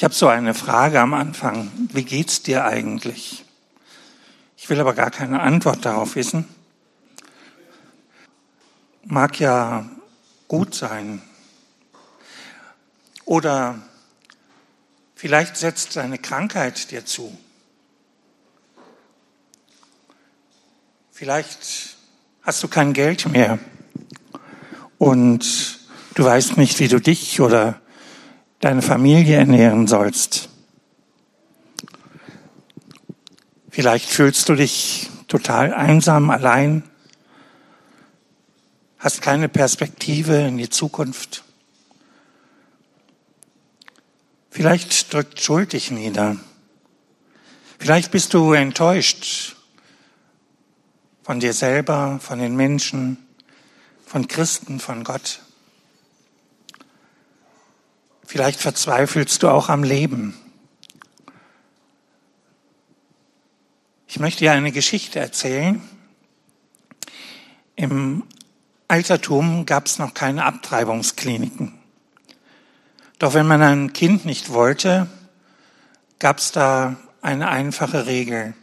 Ich habe so eine Frage am Anfang. Wie geht's dir eigentlich? Ich will aber gar keine Antwort darauf wissen. Mag ja gut sein. Oder vielleicht setzt deine Krankheit dir zu. Vielleicht hast du kein Geld mehr und du weißt nicht, wie du dich oder deine Familie ernähren sollst. Vielleicht fühlst du dich total einsam, allein, hast keine Perspektive in die Zukunft. Vielleicht drückt Schuld dich nieder. Vielleicht bist du enttäuscht von dir selber, von den Menschen, von Christen, von Gott. Vielleicht verzweifelst du auch am Leben. Ich möchte dir eine Geschichte erzählen. Im Altertum gab es noch keine Abtreibungskliniken. Doch wenn man ein Kind nicht wollte, gab es da eine einfache Regel.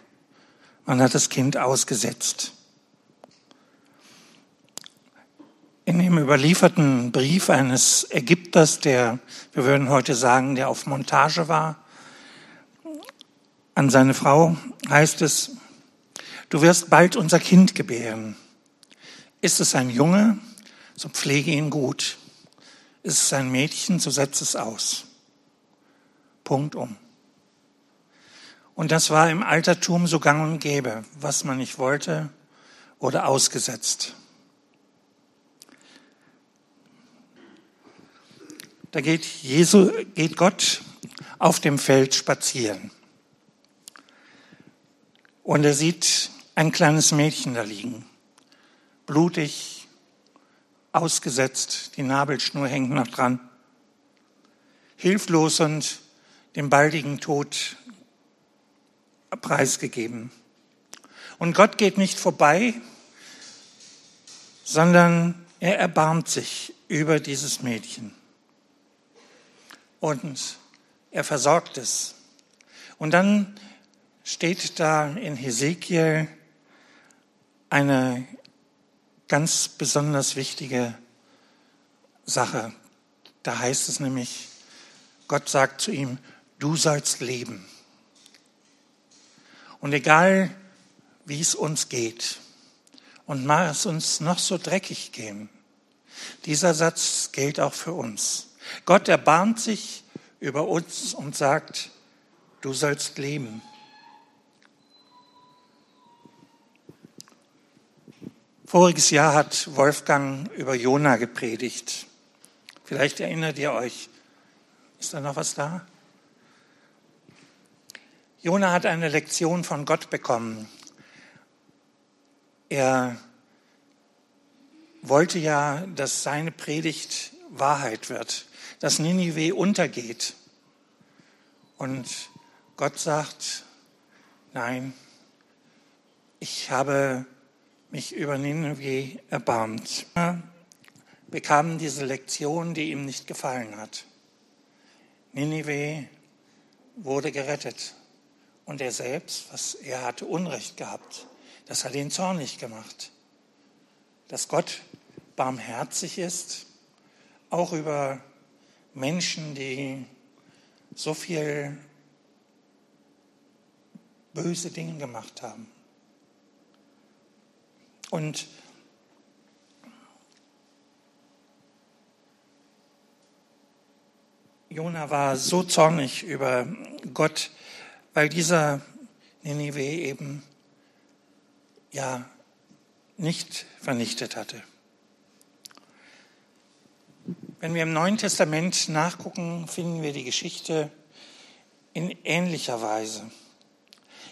Man hat das Kind ausgesetzt. In dem überlieferten Brief eines Ägypters, der, wir würden heute sagen, der auf Montage war, an seine Frau heißt es, du wirst bald unser Kind gebären. Ist es ein Junge, so pflege ihn gut. Ist es ein Mädchen, so setz es aus. Punkt um. Und das war im Altertum so gang und gäbe. Was man nicht wollte, wurde ausgesetzt. Da geht, Jesu, geht Gott auf dem Feld spazieren. Und er sieht ein kleines Mädchen da liegen, blutig, ausgesetzt, die Nabelschnur hängt noch dran, hilflos und dem baldigen Tod preisgegeben. Und Gott geht nicht vorbei, sondern er erbarmt sich über dieses Mädchen und er versorgt es. Und dann steht da in Hesekiel eine ganz besonders wichtige Sache. Da heißt es nämlich, Gott sagt zu ihm, du sollst leben. Und egal, wie es uns geht und mag es uns noch so dreckig gehen, dieser Satz gilt auch für uns. Gott erbarmt sich über uns und sagt, du sollst leben. Voriges Jahr hat Wolfgang über Jona gepredigt. Vielleicht erinnert ihr euch. Ist da noch was da? Jona hat eine Lektion von Gott bekommen. Er wollte ja, dass seine Predigt Wahrheit wird dass Ninive untergeht. Und Gott sagt, nein, ich habe mich über Ninive erbarmt. Er bekam diese Lektion, die ihm nicht gefallen hat. Ninive wurde gerettet. Und er selbst, was er hatte Unrecht gehabt, das hat ihn zornig gemacht. Dass Gott barmherzig ist, auch über Menschen, die so viel böse Dinge gemacht haben. Und Jona war so zornig über Gott, weil dieser Ninive eben ja nicht vernichtet hatte. Wenn wir im Neuen Testament nachgucken, finden wir die Geschichte in ähnlicher Weise.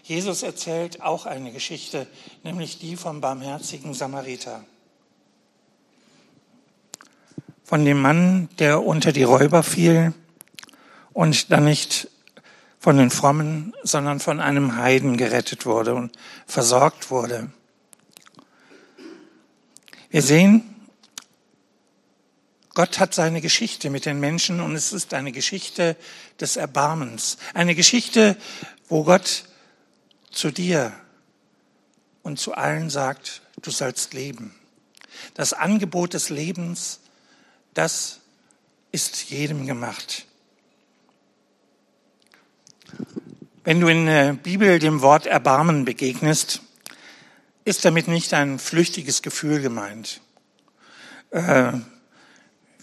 Jesus erzählt auch eine Geschichte, nämlich die vom barmherzigen Samariter. Von dem Mann, der unter die Räuber fiel und dann nicht von den Frommen, sondern von einem Heiden gerettet wurde und versorgt wurde. Wir sehen, Gott hat seine Geschichte mit den Menschen und es ist eine Geschichte des Erbarmens. Eine Geschichte, wo Gott zu dir und zu allen sagt, du sollst leben. Das Angebot des Lebens, das ist jedem gemacht. Wenn du in der Bibel dem Wort Erbarmen begegnest, ist damit nicht ein flüchtiges Gefühl gemeint. Äh,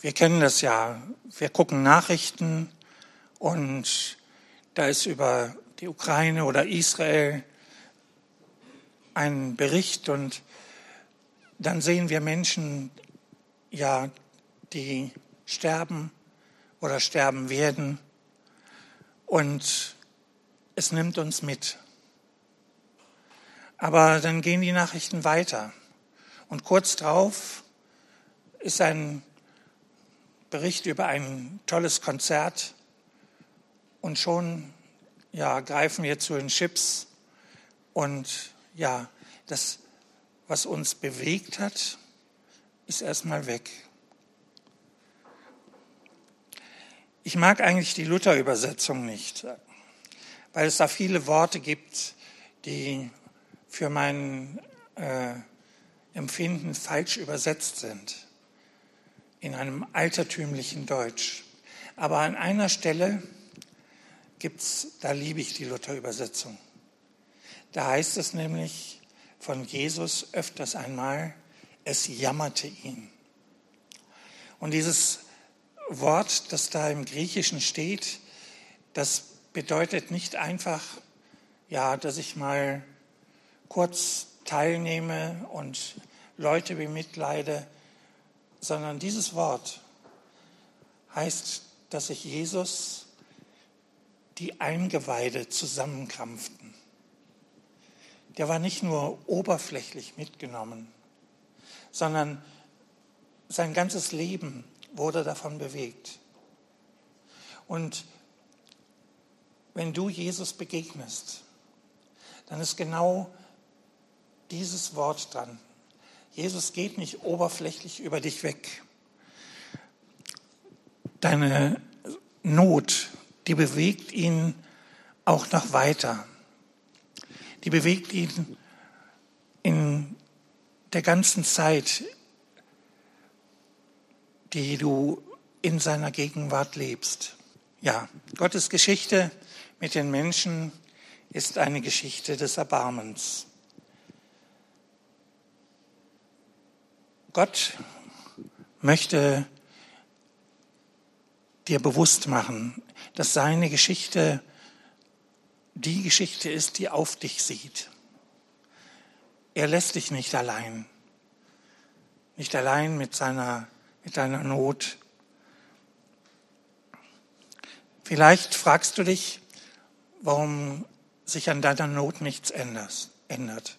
wir kennen das ja. Wir gucken Nachrichten und da ist über die Ukraine oder Israel ein Bericht und dann sehen wir Menschen, ja, die sterben oder sterben werden und es nimmt uns mit. Aber dann gehen die Nachrichten weiter und kurz darauf ist ein Bericht über ein tolles Konzert. Und schon ja, greifen wir zu den Chips. Und ja, das, was uns bewegt hat, ist erstmal weg. Ich mag eigentlich die Luther-Übersetzung nicht, weil es da viele Worte gibt, die für mein äh, Empfinden falsch übersetzt sind in einem altertümlichen Deutsch. Aber an einer Stelle gibt's, da liebe ich die Luther-Übersetzung. Da heißt es nämlich von Jesus öfters einmal, es jammerte ihn. Und dieses Wort, das da im Griechischen steht, das bedeutet nicht einfach, ja, dass ich mal kurz teilnehme und Leute bemitleide, sondern dieses Wort heißt, dass sich Jesus die Eingeweide zusammenkrampften. Der war nicht nur oberflächlich mitgenommen, sondern sein ganzes Leben wurde davon bewegt. Und wenn du Jesus begegnest, dann ist genau dieses Wort dran. Jesus geht nicht oberflächlich über dich weg. Deine Not, die bewegt ihn auch noch weiter. Die bewegt ihn in der ganzen Zeit, die du in seiner Gegenwart lebst. Ja, Gottes Geschichte mit den Menschen ist eine Geschichte des Erbarmens. Gott möchte dir bewusst machen, dass seine Geschichte die Geschichte ist, die auf dich sieht. Er lässt dich nicht allein, nicht allein mit seiner, mit deiner Not. Vielleicht fragst du dich, warum sich an deiner Not nichts ändert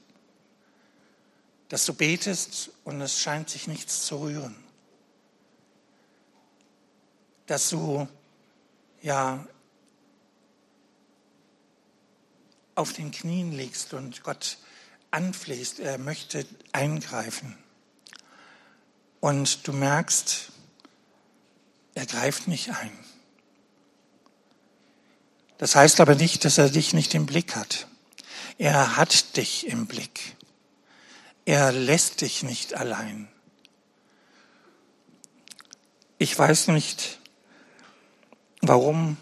dass du betest und es scheint sich nichts zu rühren. Dass du ja auf den Knien liegst und Gott anflehst, er möchte eingreifen. Und du merkst, er greift nicht ein. Das heißt aber nicht, dass er dich nicht im Blick hat. Er hat dich im Blick. Er lässt dich nicht allein. Ich weiß nicht, warum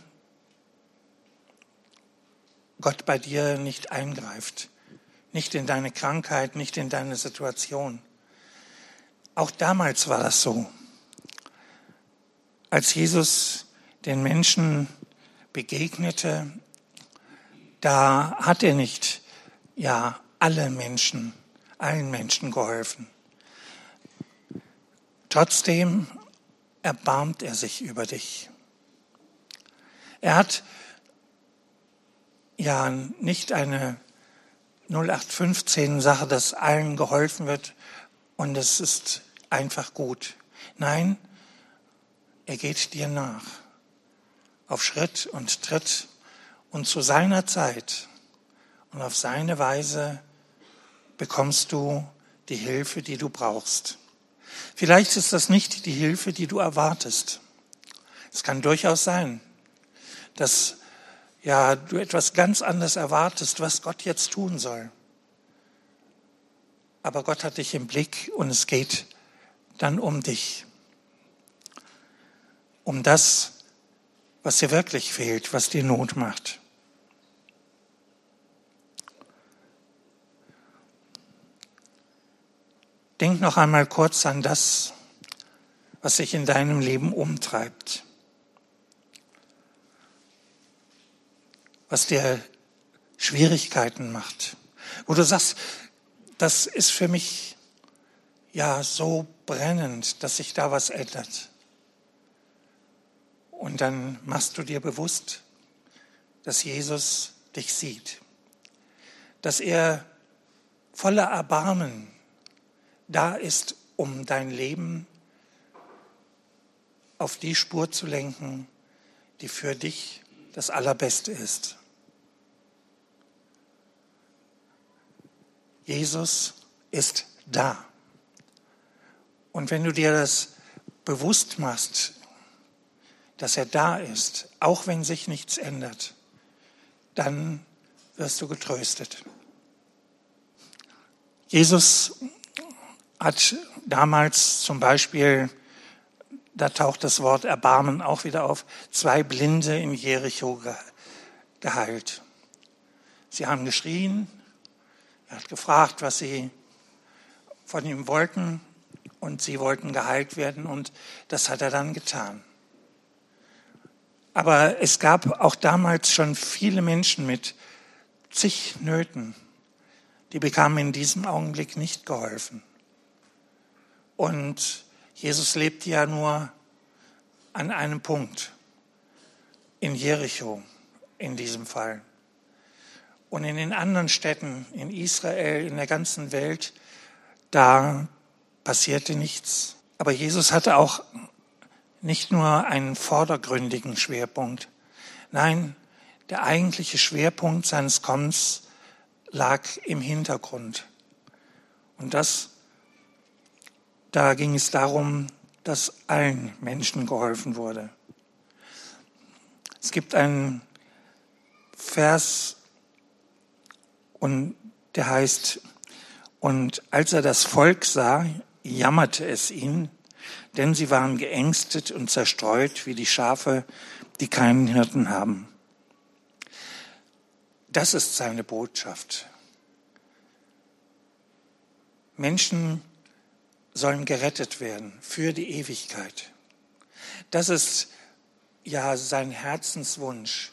Gott bei dir nicht eingreift, nicht in deine Krankheit, nicht in deine Situation. Auch damals war das so. Als Jesus den Menschen begegnete, da hat er nicht, ja, alle Menschen allen Menschen geholfen. Trotzdem erbarmt er sich über dich. Er hat ja nicht eine 0815-Sache, dass allen geholfen wird und es ist einfach gut. Nein, er geht dir nach, auf Schritt und Tritt und zu seiner Zeit und auf seine Weise bekommst du die Hilfe, die du brauchst. Vielleicht ist das nicht die Hilfe, die du erwartest. Es kann durchaus sein, dass ja, du etwas ganz anderes erwartest, was Gott jetzt tun soll. Aber Gott hat dich im Blick und es geht dann um dich. Um das, was dir wirklich fehlt, was dir Not macht. Denk noch einmal kurz an das, was sich in deinem Leben umtreibt. Was dir Schwierigkeiten macht. Wo du sagst, das ist für mich ja so brennend, dass sich da was ändert. Und dann machst du dir bewusst, dass Jesus dich sieht, dass er voller Erbarmen da ist, um dein Leben auf die Spur zu lenken, die für dich das Allerbeste ist. Jesus ist da. Und wenn du dir das bewusst machst, dass er da ist, auch wenn sich nichts ändert, dann wirst du getröstet. Jesus hat damals zum Beispiel, da taucht das Wort Erbarmen auch wieder auf, zwei Blinde in Jericho geheilt. Sie haben geschrien, er hat gefragt, was sie von ihm wollten und sie wollten geheilt werden und das hat er dann getan. Aber es gab auch damals schon viele Menschen mit zig Nöten, die bekamen in diesem Augenblick nicht geholfen. Und Jesus lebte ja nur an einem Punkt, in Jericho in diesem Fall. Und in den anderen Städten, in Israel, in der ganzen Welt, da passierte nichts. Aber Jesus hatte auch nicht nur einen vordergründigen Schwerpunkt. Nein, der eigentliche Schwerpunkt seines Kommens lag im Hintergrund. Und das da ging es darum, dass allen Menschen geholfen wurde. Es gibt einen Vers, und der heißt, und als er das Volk sah, jammerte es ihn, denn sie waren geängstet und zerstreut wie die Schafe, die keinen Hirten haben. Das ist seine Botschaft. Menschen sollen gerettet werden für die Ewigkeit. Das ist ja sein Herzenswunsch,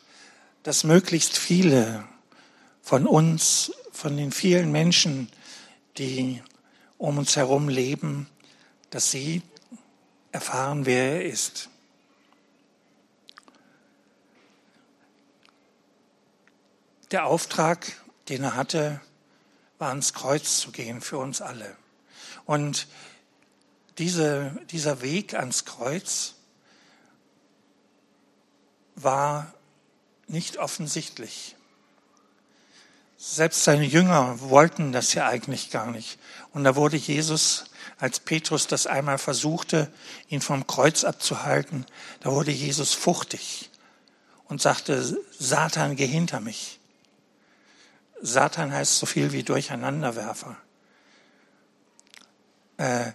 dass möglichst viele von uns, von den vielen Menschen, die um uns herum leben, dass sie erfahren, wer er ist. Der Auftrag, den er hatte, war ans Kreuz zu gehen für uns alle. Und diese, dieser Weg ans Kreuz war nicht offensichtlich. Selbst seine Jünger wollten das ja eigentlich gar nicht. Und da wurde Jesus, als Petrus das einmal versuchte, ihn vom Kreuz abzuhalten, da wurde Jesus fuchtig und sagte, Satan, geh hinter mich. Satan heißt so viel wie Durcheinanderwerfer. Äh,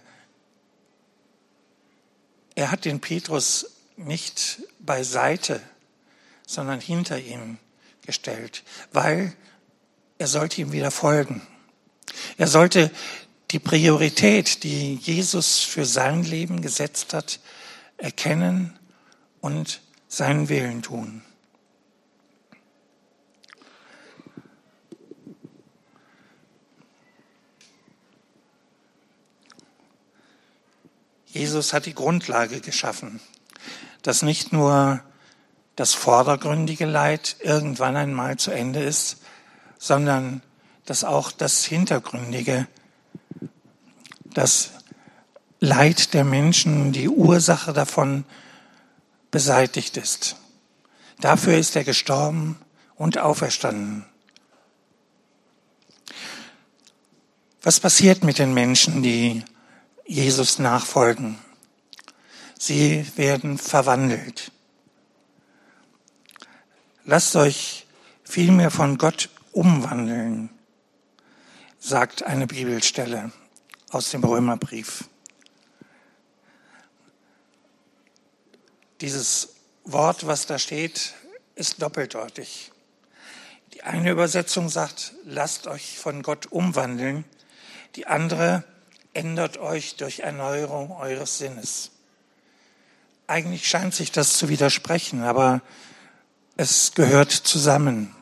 er hat den Petrus nicht beiseite, sondern hinter ihm gestellt, weil er sollte ihm wieder folgen. Er sollte die Priorität, die Jesus für sein Leben gesetzt hat, erkennen und seinen Willen tun. Jesus hat die Grundlage geschaffen, dass nicht nur das vordergründige Leid irgendwann einmal zu Ende ist, sondern dass auch das hintergründige, das Leid der Menschen, die Ursache davon beseitigt ist. Dafür ist er gestorben und auferstanden. Was passiert mit den Menschen, die Jesus nachfolgen. Sie werden verwandelt. Lasst euch vielmehr von Gott umwandeln, sagt eine Bibelstelle aus dem Römerbrief. Dieses Wort, was da steht, ist doppeldeutig. Die eine Übersetzung sagt, lasst euch von Gott umwandeln. Die andere, ändert euch durch Erneuerung eures Sinnes. Eigentlich scheint sich das zu widersprechen, aber es gehört zusammen.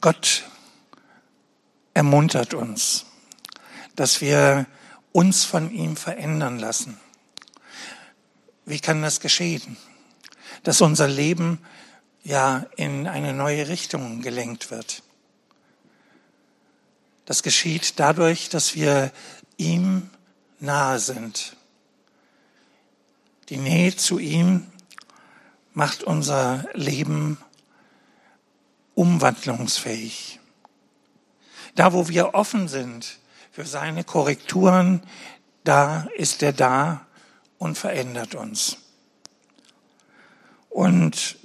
Gott ermuntert uns, dass wir uns von ihm verändern lassen. Wie kann das geschehen? Dass unser Leben ja in eine neue Richtung gelenkt wird. Das geschieht dadurch, dass wir ihm nahe sind. Die Nähe zu ihm macht unser Leben umwandlungsfähig. Da, wo wir offen sind für seine Korrekturen, da ist er da und verändert uns. Und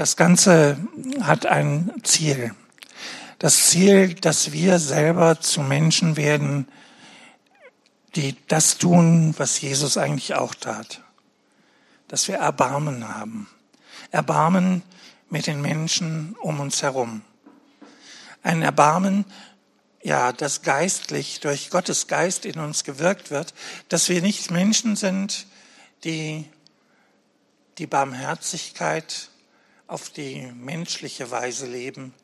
Das Ganze hat ein Ziel. Das Ziel, dass wir selber zu Menschen werden, die das tun, was Jesus eigentlich auch tat. Dass wir Erbarmen haben. Erbarmen mit den Menschen um uns herum. Ein Erbarmen, ja, das geistlich durch Gottes Geist in uns gewirkt wird, dass wir nicht Menschen sind, die die Barmherzigkeit auf die menschliche Weise leben,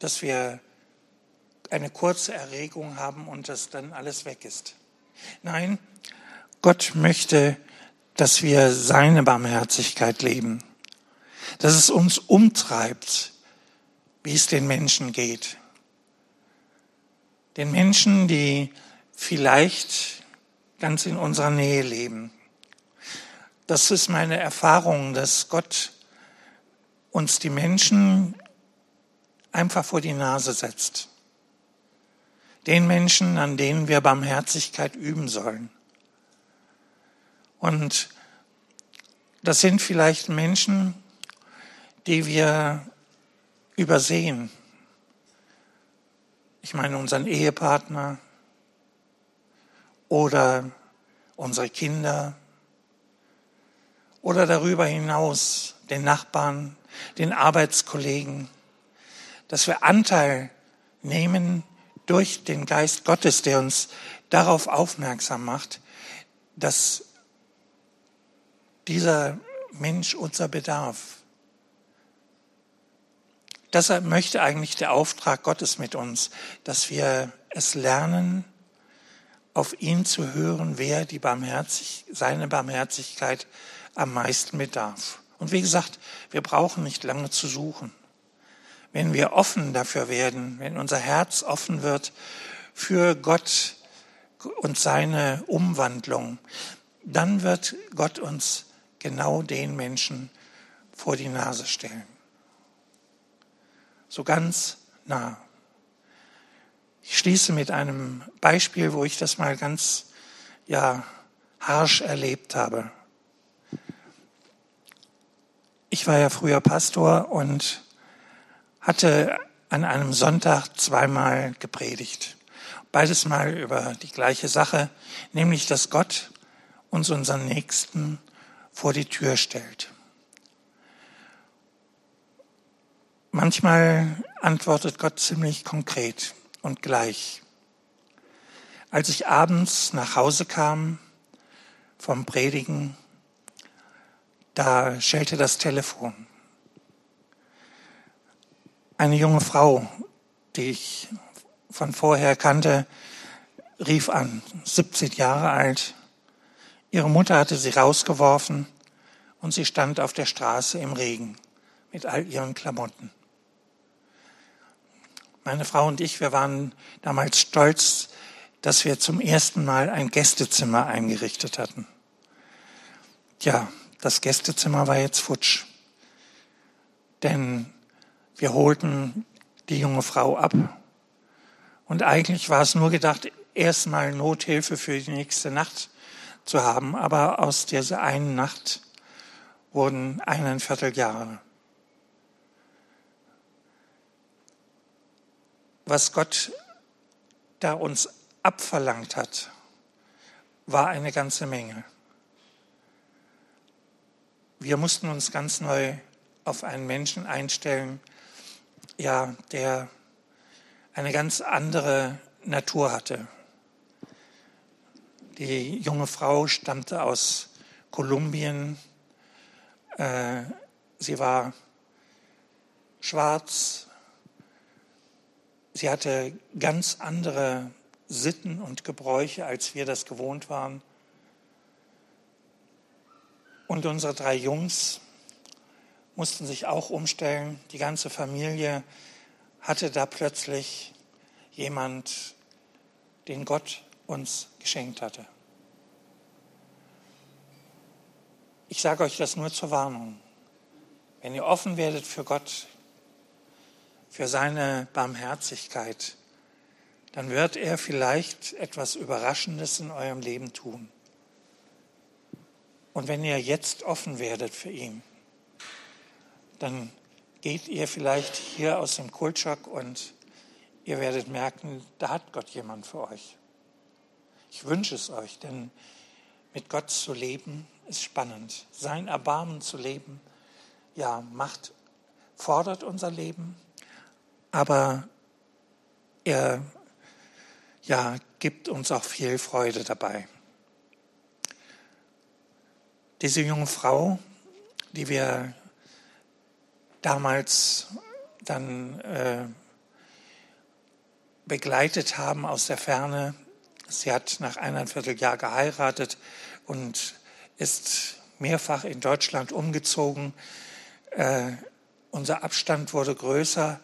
dass wir eine kurze Erregung haben und dass dann alles weg ist. Nein, Gott möchte, dass wir seine Barmherzigkeit leben, dass es uns umtreibt, wie es den Menschen geht. Den Menschen, die vielleicht ganz in unserer Nähe leben. Das ist meine Erfahrung, dass Gott uns die Menschen einfach vor die Nase setzt. Den Menschen, an denen wir Barmherzigkeit üben sollen. Und das sind vielleicht Menschen, die wir übersehen. Ich meine unseren Ehepartner oder unsere Kinder oder darüber hinaus den Nachbarn, den Arbeitskollegen, dass wir Anteil nehmen durch den Geist Gottes, der uns darauf aufmerksam macht, dass dieser Mensch unser Bedarf. Deshalb möchte eigentlich der Auftrag Gottes mit uns, dass wir es lernen, auf ihn zu hören, wer die Barmherzig, seine Barmherzigkeit am meisten bedarf. Und wie gesagt, wir brauchen nicht lange zu suchen. Wenn wir offen dafür werden, wenn unser Herz offen wird für Gott und seine Umwandlung, dann wird Gott uns genau den Menschen vor die Nase stellen. So ganz nah. Ich schließe mit einem Beispiel, wo ich das mal ganz, ja, harsch erlebt habe. Ich war ja früher Pastor und hatte an einem Sonntag zweimal gepredigt. Beides mal über die gleiche Sache, nämlich dass Gott uns unseren Nächsten vor die Tür stellt. Manchmal antwortet Gott ziemlich konkret und gleich. Als ich abends nach Hause kam vom Predigen, da schellte das Telefon. Eine junge Frau, die ich von vorher kannte, rief an, 17 Jahre alt. Ihre Mutter hatte sie rausgeworfen und sie stand auf der Straße im Regen mit all ihren Klamotten. Meine Frau und ich, wir waren damals stolz, dass wir zum ersten Mal ein Gästezimmer eingerichtet hatten. ja, das Gästezimmer war jetzt futsch. Denn wir holten die junge Frau ab. Und eigentlich war es nur gedacht, erstmal Nothilfe für die nächste Nacht zu haben. Aber aus dieser einen Nacht wurden eineinviertel Jahre. Was Gott da uns abverlangt hat, war eine ganze Menge. Wir mussten uns ganz neu auf einen Menschen einstellen, ja, der eine ganz andere Natur hatte. Die junge Frau stammte aus Kolumbien. Äh, sie war schwarz. Sie hatte ganz andere Sitten und Gebräuche, als wir das gewohnt waren. Und unsere drei Jungs mussten sich auch umstellen. Die ganze Familie hatte da plötzlich jemand, den Gott uns geschenkt hatte. Ich sage euch das nur zur Warnung. Wenn ihr offen werdet für Gott, für seine Barmherzigkeit, dann wird er vielleicht etwas Überraschendes in eurem Leben tun. Und wenn ihr jetzt offen werdet für ihn, dann geht ihr vielleicht hier aus dem Kultschock und ihr werdet merken, da hat Gott jemand für euch. Ich wünsche es euch, denn mit Gott zu leben ist spannend. Sein Erbarmen zu leben, ja, macht, fordert unser Leben, aber er, ja, gibt uns auch viel Freude dabei. Diese junge Frau, die wir damals dann äh, begleitet haben aus der Ferne. Sie hat nach eineinviertel Jahr geheiratet und ist mehrfach in Deutschland umgezogen. Äh, unser Abstand wurde größer.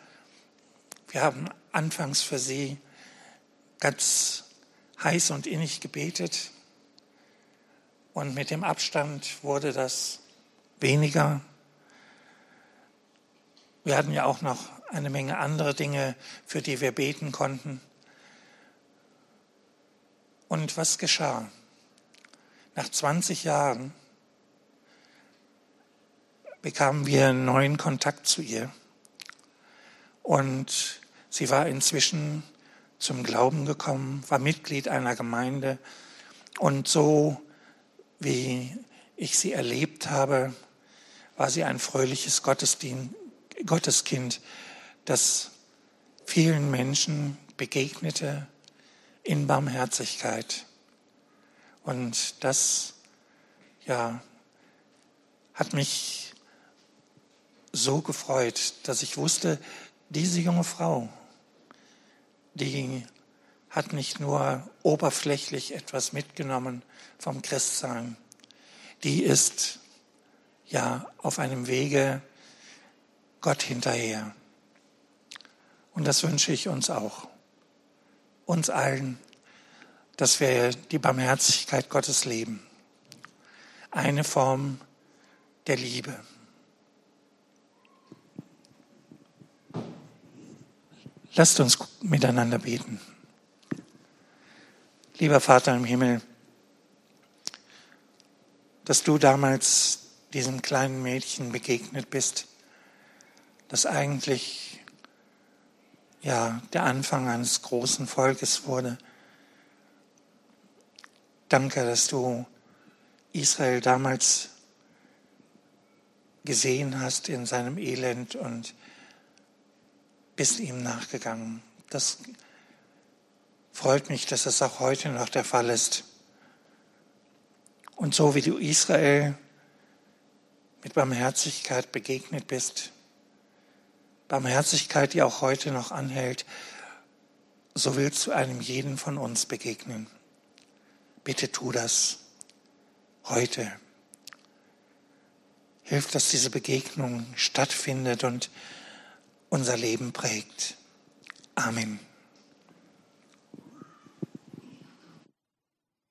Wir haben anfangs für sie ganz heiß und innig gebetet. Und mit dem Abstand wurde das weniger. Wir hatten ja auch noch eine Menge andere Dinge, für die wir beten konnten. Und was geschah? Nach 20 Jahren bekamen wir einen neuen Kontakt zu ihr. Und sie war inzwischen zum Glauben gekommen, war Mitglied einer Gemeinde. Und so wie ich sie erlebt habe, war sie ein fröhliches Gotteskind, das vielen Menschen begegnete in Barmherzigkeit. Und das, ja, hat mich so gefreut, dass ich wusste, diese junge Frau, die hat nicht nur oberflächlich etwas mitgenommen vom Christsein, die ist ja auf einem Wege Gott hinterher. Und das wünsche ich uns auch, uns allen, dass wir die Barmherzigkeit Gottes leben. Eine Form der Liebe. Lasst uns miteinander beten. Lieber Vater im Himmel, dass du damals diesem kleinen Mädchen begegnet bist, das eigentlich ja der Anfang eines großen Volkes wurde. Danke, dass du Israel damals gesehen hast in seinem Elend und bist ihm nachgegangen. Das freut mich, dass das auch heute noch der Fall ist. Und so wie du Israel mit Barmherzigkeit begegnet bist, Barmherzigkeit, die auch heute noch anhält, so willst du einem jeden von uns begegnen. Bitte tu das heute. Hilf, dass diese Begegnung stattfindet und unser Leben prägt. Amen.